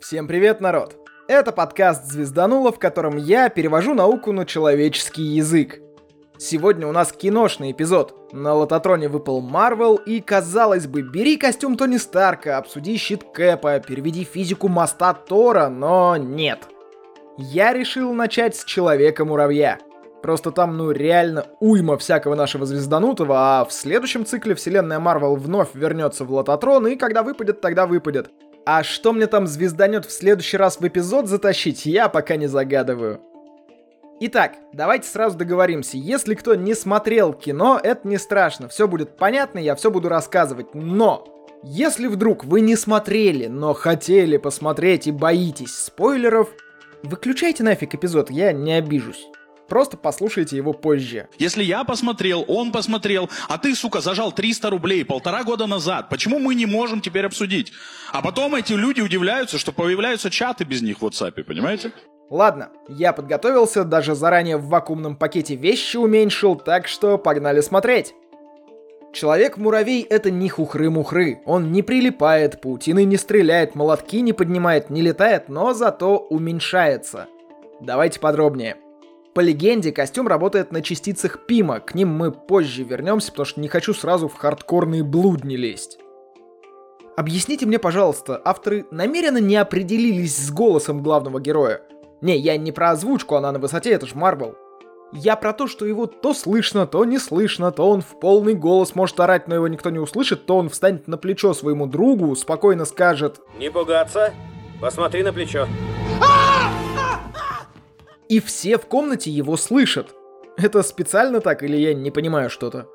Всем привет, народ! Это подкаст «Звездануло», в котором я перевожу науку на человеческий язык. Сегодня у нас киношный эпизод. На лототроне выпал Марвел, и, казалось бы, бери костюм Тони Старка, обсуди щит Кэпа, переведи физику моста Тора, но нет. Я решил начать с Человека-муравья. Просто там, ну, реально уйма всякого нашего звезданутого, а в следующем цикле вселенная Марвел вновь вернется в Лототрон, и когда выпадет, тогда выпадет. А что мне там звезданет в следующий раз в эпизод затащить, я пока не загадываю. Итак, давайте сразу договоримся. Если кто не смотрел кино, это не страшно. Все будет понятно, я все буду рассказывать. Но, если вдруг вы не смотрели, но хотели посмотреть и боитесь спойлеров, выключайте нафиг эпизод, я не обижусь. Просто послушайте его позже. Если я посмотрел, он посмотрел, а ты, сука, зажал 300 рублей полтора года назад, почему мы не можем теперь обсудить? А потом эти люди удивляются, что появляются чаты без них в WhatsApp, понимаете? Ладно, я подготовился, даже заранее в вакуумном пакете вещи уменьшил, так что погнали смотреть. Человек-муравей — это не хухры-мухры. Он не прилипает, паутины не стреляет, молотки не поднимает, не летает, но зато уменьшается. Давайте подробнее. По легенде, костюм работает на частицах Пима, к ним мы позже вернемся, потому что не хочу сразу в хардкорные блудни лезть. Объясните мне, пожалуйста, авторы намеренно не определились с голосом главного героя. Не, я не про озвучку, она на высоте, это ж Марвел. Я про то, что его то слышно, то не слышно, то он в полный голос может орать, но его никто не услышит, то он встанет на плечо своему другу, спокойно скажет «Не пугаться, посмотри на плечо». И все в комнате его слышат. Это специально так или я не понимаю что-то?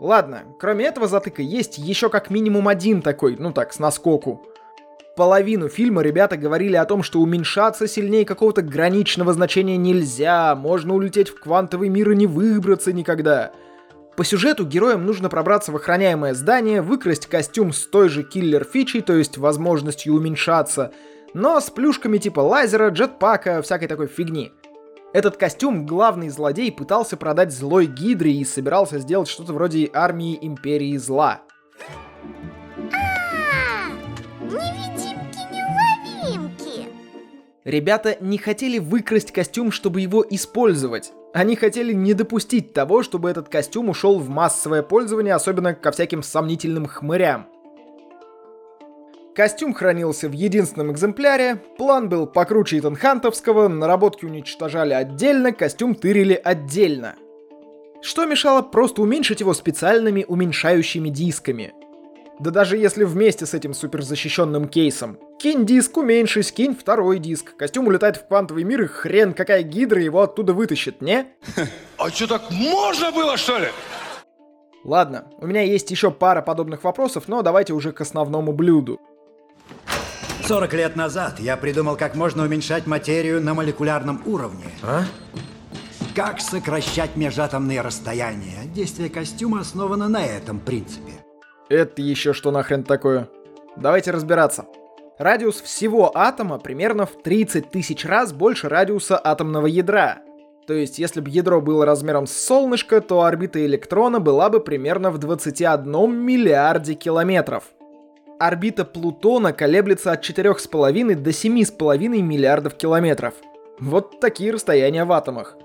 Ладно, кроме этого затыка есть еще как минимум один такой, ну так, с наскоку. Половину фильма ребята говорили о том, что уменьшаться сильнее какого-то граничного значения нельзя, можно улететь в квантовый мир и не выбраться никогда. По сюжету героям нужно пробраться в охраняемое здание, выкрасть костюм с той же киллер-фичей, то есть возможностью уменьшаться, но с плюшками типа лазера, джетпака, всякой такой фигни. Этот костюм главный злодей пытался продать злой Гидре и собирался сделать что-то вроде армии Империи Зла. А, невидимки-неуловимки. Ребята не хотели выкрасть костюм, чтобы его использовать. Они хотели не допустить того, чтобы этот костюм ушел в массовое пользование, особенно ко всяким сомнительным хмырям. Костюм хранился в единственном экземпляре, план был покруче Итанхантовского, наработки уничтожали отдельно, костюм тырили отдельно. Что мешало просто уменьшить его специальными уменьшающими дисками? Да даже если вместе с этим суперзащищенным кейсом. Кинь диск, уменьшись, кинь второй диск. Костюм улетает в квантовый мир, и хрен какая гидра его оттуда вытащит, не? А что, так можно было, что ли? Ладно, у меня есть еще пара подобных вопросов, но давайте уже к основному блюду. 40 лет назад я придумал, как можно уменьшать материю на молекулярном уровне. А? Как сокращать межатомные расстояния. Действие костюма основано на этом принципе. Это еще что нахрен такое? Давайте разбираться. Радиус всего атома примерно в 30 тысяч раз больше радиуса атомного ядра. То есть, если бы ядро было размером с солнышко, то орбита электрона была бы примерно в 21 миллиарде километров. Орбита Плутона колеблется от 4,5 до 7,5 миллиардов километров. Вот такие расстояния в атомах.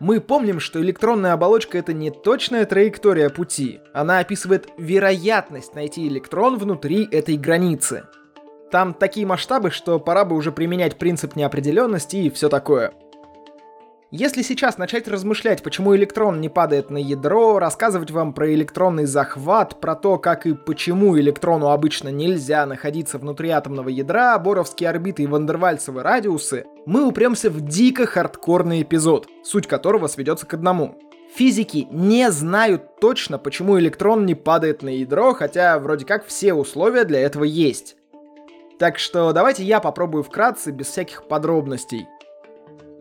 Мы помним, что электронная оболочка это не точная траектория пути. Она описывает вероятность найти электрон внутри этой границы. Там такие масштабы, что пора бы уже применять принцип неопределенности и все такое. Если сейчас начать размышлять, почему электрон не падает на ядро, рассказывать вам про электронный захват, про то, как и почему электрону обычно нельзя находиться внутри атомного ядра, боровские орбиты и вандервальцевы радиусы, мы упремся в дико хардкорный эпизод, суть которого сведется к одному. Физики не знают точно, почему электрон не падает на ядро, хотя вроде как все условия для этого есть. Так что давайте я попробую вкратце, без всяких подробностей.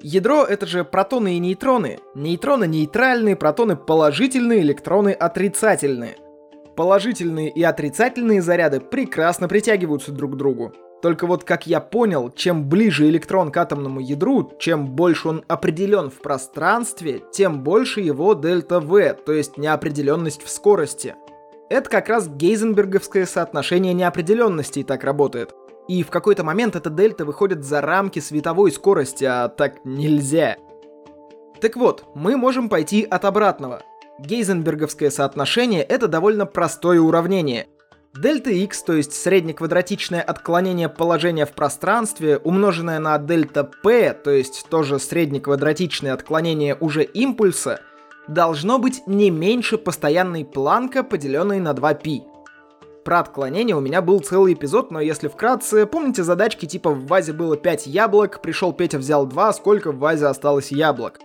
Ядро — это же протоны и нейтроны. Нейтроны нейтральные, протоны положительные, электроны отрицательные. Положительные и отрицательные заряды прекрасно притягиваются друг к другу. Только вот, как я понял, чем ближе электрон к атомному ядру, чем больше он определен в пространстве, тем больше его дельта В, то есть неопределенность в скорости. Это как раз гейзенберговское соотношение неопределенностей так работает. И в какой-то момент эта дельта выходит за рамки световой скорости, а так нельзя. Так вот, мы можем пойти от обратного. Гейзенберговское соотношение — это довольно простое уравнение. Дельта x, то есть среднеквадратичное отклонение положения в пространстве, умноженное на дельта p, то есть тоже среднеквадратичное отклонение уже импульса, должно быть не меньше постоянной планка, поделенной на 2π. Про отклонение у меня был целый эпизод, но если вкратце, помните задачки типа в вазе было 5 яблок, пришел Петя взял 2, сколько в вазе осталось яблок?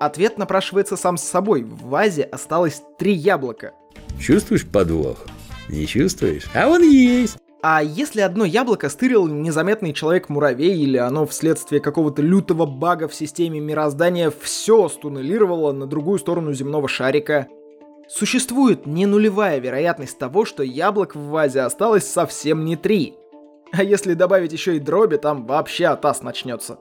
Ответ напрашивается сам с собой, в вазе осталось 3 яблока. Чувствуешь подвох? Не чувствуешь? А он есть. А если одно яблоко стырил незаметный человек-муравей, или оно вследствие какого-то лютого бага в системе мироздания все стуннелировало на другую сторону земного шарика? Существует не нулевая вероятность того, что яблок в вазе осталось совсем не три. А если добавить еще и дроби, там вообще атас начнется.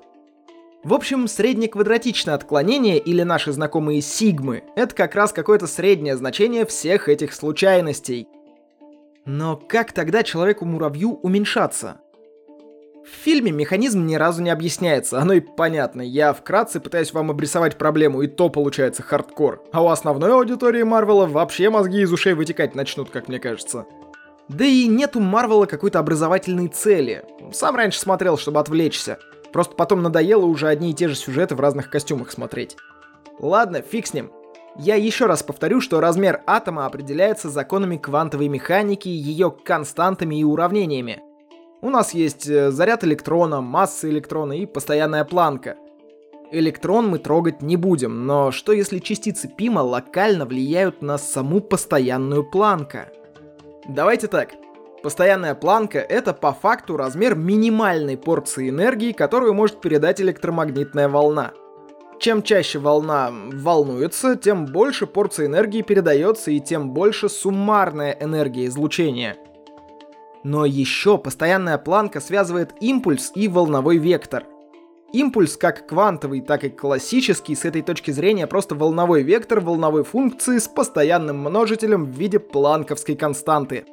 В общем, среднеквадратичное отклонение или наши знакомые сигмы — это как раз какое-то среднее значение всех этих случайностей — но как тогда человеку-муравью уменьшаться? В фильме механизм ни разу не объясняется, оно и понятно. Я вкратце пытаюсь вам обрисовать проблему, и то получается хардкор. А у основной аудитории Марвела вообще мозги из ушей вытекать начнут, как мне кажется. Да и нет у Марвела какой-то образовательной цели. Сам раньше смотрел, чтобы отвлечься. Просто потом надоело уже одни и те же сюжеты в разных костюмах смотреть. Ладно, фиг с ним. Я еще раз повторю, что размер атома определяется законами квантовой механики, ее константами и уравнениями. У нас есть э, заряд электрона, масса электрона и постоянная планка. Электрон мы трогать не будем, но что если частицы Пима локально влияют на саму постоянную планка? Давайте так. Постоянная планка — это по факту размер минимальной порции энергии, которую может передать электромагнитная волна — чем чаще волна волнуется, тем больше порций энергии передается и тем больше суммарная энергия излучения. Но еще постоянная планка связывает импульс и волновой вектор. Импульс как квантовый, так и классический с этой точки зрения просто волновой вектор волновой функции с постоянным множителем в виде планковской константы.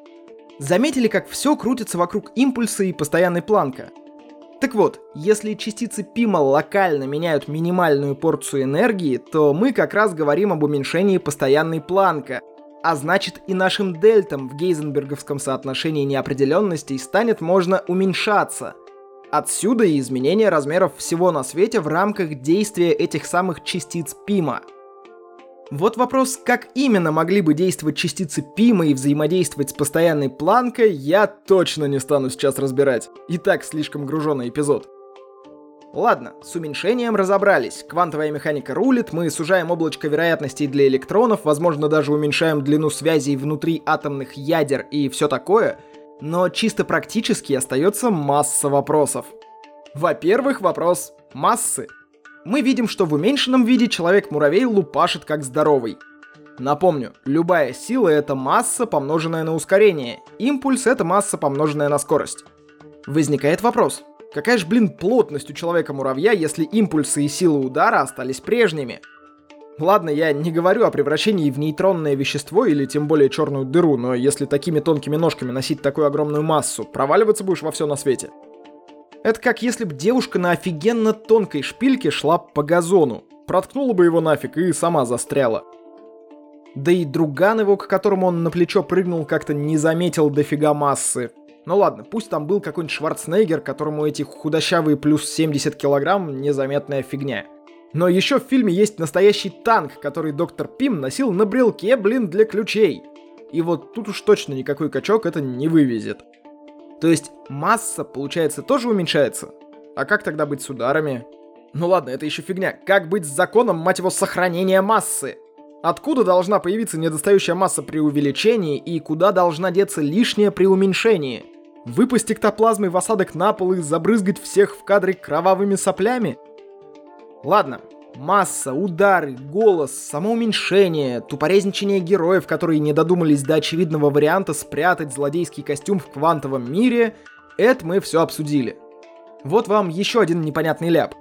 Заметили, как все крутится вокруг импульса и постоянной планка – так вот, если частицы Пима локально меняют минимальную порцию энергии, то мы как раз говорим об уменьшении постоянной Планка, а значит и нашим дельтам в гейзенберговском соотношении неопределенностей станет можно уменьшаться. Отсюда и изменение размеров всего на свете в рамках действия этих самых частиц Пима – вот вопрос, как именно могли бы действовать частицы Пима и взаимодействовать с постоянной планкой, я точно не стану сейчас разбирать. И так слишком груженный эпизод. Ладно, с уменьшением разобрались. Квантовая механика рулит, мы сужаем облачко вероятностей для электронов, возможно, даже уменьшаем длину связей внутри атомных ядер и все такое. Но чисто практически остается масса вопросов. Во-первых, вопрос массы мы видим, что в уменьшенном виде человек-муравей лупашит как здоровый. Напомню, любая сила — это масса, помноженная на ускорение. Импульс — это масса, помноженная на скорость. Возникает вопрос. Какая же, блин, плотность у человека-муравья, если импульсы и силы удара остались прежними? Ладно, я не говорю о превращении в нейтронное вещество или тем более черную дыру, но если такими тонкими ножками носить такую огромную массу, проваливаться будешь во все на свете. Это как если бы девушка на офигенно тонкой шпильке шла по газону. Проткнула бы его нафиг и сама застряла. Да и друган его, к которому он на плечо прыгнул, как-то не заметил дофига массы. Ну ладно, пусть там был какой-нибудь Шварценеггер, которому эти худощавые плюс 70 килограмм незаметная фигня. Но еще в фильме есть настоящий танк, который доктор Пим носил на брелке, блин, для ключей. И вот тут уж точно никакой качок это не вывезет. То есть масса, получается, тоже уменьшается? А как тогда быть с ударами? Ну ладно, это еще фигня. Как быть с законом, мать его, сохранения массы? Откуда должна появиться недостающая масса при увеличении и куда должна деться лишняя при уменьшении? Выпасть эктоплазмой в осадок на пол и забрызгать всех в кадре кровавыми соплями? Ладно, Масса, удары, голос, самоуменьшение, тупорезничание героев, которые не додумались до очевидного варианта спрятать злодейский костюм в квантовом мире, это мы все обсудили. Вот вам еще один непонятный ляп.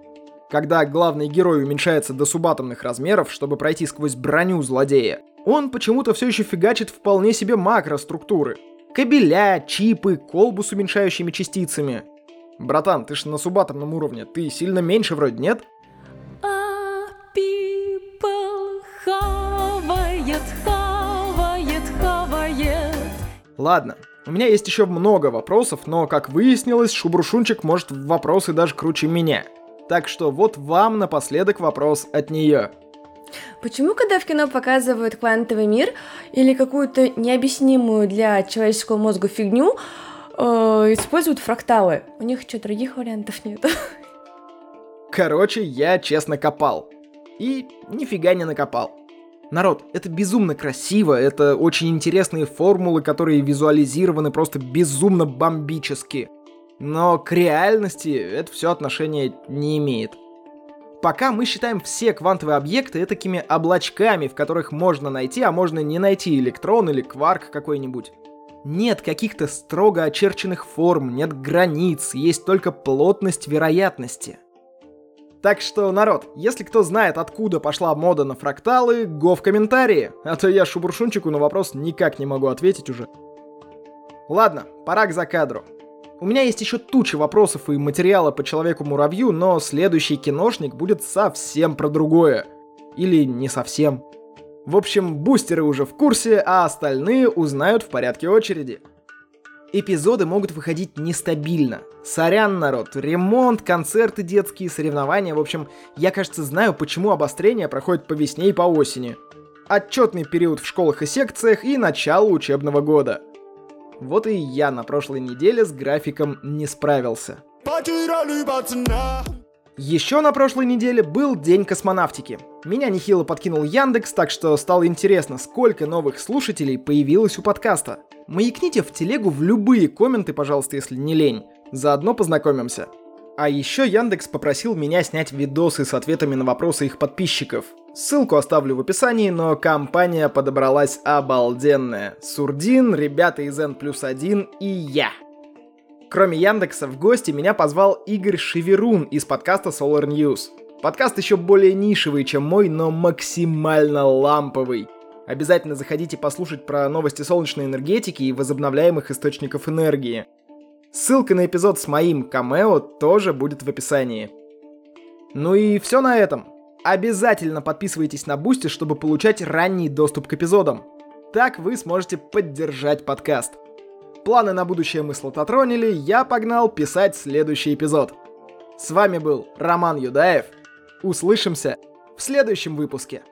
Когда главный герой уменьшается до субатомных размеров, чтобы пройти сквозь броню злодея, он почему-то все еще фигачит вполне себе макроструктуры. Кабеля, чипы, колбу с уменьшающими частицами. Братан, ты ж на субатомном уровне, ты сильно меньше вроде, нет? А people хавает, хавает, хавает. Ладно, у меня есть еще много вопросов, но, как выяснилось, Шубрушунчик может в вопросы даже круче меня. Так что вот вам напоследок вопрос от нее. Почему, когда в кино показывают квантовый мир или какую-то необъяснимую для человеческого мозга фигню, э, используют фракталы? У них что, других вариантов нет? Короче, я честно копал. И нифига не накопал. Народ, это безумно красиво, это очень интересные формулы, которые визуализированы просто безумно бомбически. Но к реальности это все отношения не имеет. Пока мы считаем все квантовые объекты такими облачками, в которых можно найти, а можно не найти электрон или кварк какой-нибудь. Нет каких-то строго очерченных форм, нет границ, есть только плотность вероятности. Так что, народ, если кто знает, откуда пошла мода на фракталы, го в комментарии, а то я Шубуршунчику на вопрос никак не могу ответить уже. Ладно, пора к закадру. У меня есть еще туча вопросов и материала по Человеку-муравью, но следующий киношник будет совсем про другое. Или не совсем. В общем, бустеры уже в курсе, а остальные узнают в порядке очереди. Эпизоды могут выходить нестабильно. Сорян, народ. Ремонт, концерты детские, соревнования. В общем, я, кажется, знаю, почему обострение проходит по весне и по осени. Отчетный период в школах и секциях и начало учебного года. Вот и я на прошлой неделе с графиком не справился. Еще на прошлой неделе был День космонавтики. Меня нехило подкинул Яндекс, так что стало интересно, сколько новых слушателей появилось у подкаста. Маякните в телегу в любые комменты, пожалуйста, если не лень. Заодно познакомимся. А еще Яндекс попросил меня снять видосы с ответами на вопросы их подписчиков. Ссылку оставлю в описании, но компания подобралась обалденная. Сурдин, ребята из N плюс 1 и я. Кроме Яндекса, в гости меня позвал Игорь Шеверун из подкаста Solar News. Подкаст еще более нишевый, чем мой, но максимально ламповый. Обязательно заходите послушать про новости солнечной энергетики и возобновляемых источников энергии. Ссылка на эпизод с моим камео тоже будет в описании. Ну и все на этом. Обязательно подписывайтесь на Boosty, чтобы получать ранний доступ к эпизодам. Так вы сможете поддержать подкаст. Планы на будущее мы слототронили, я погнал писать следующий эпизод. С вами был Роман Юдаев. Услышимся в следующем выпуске.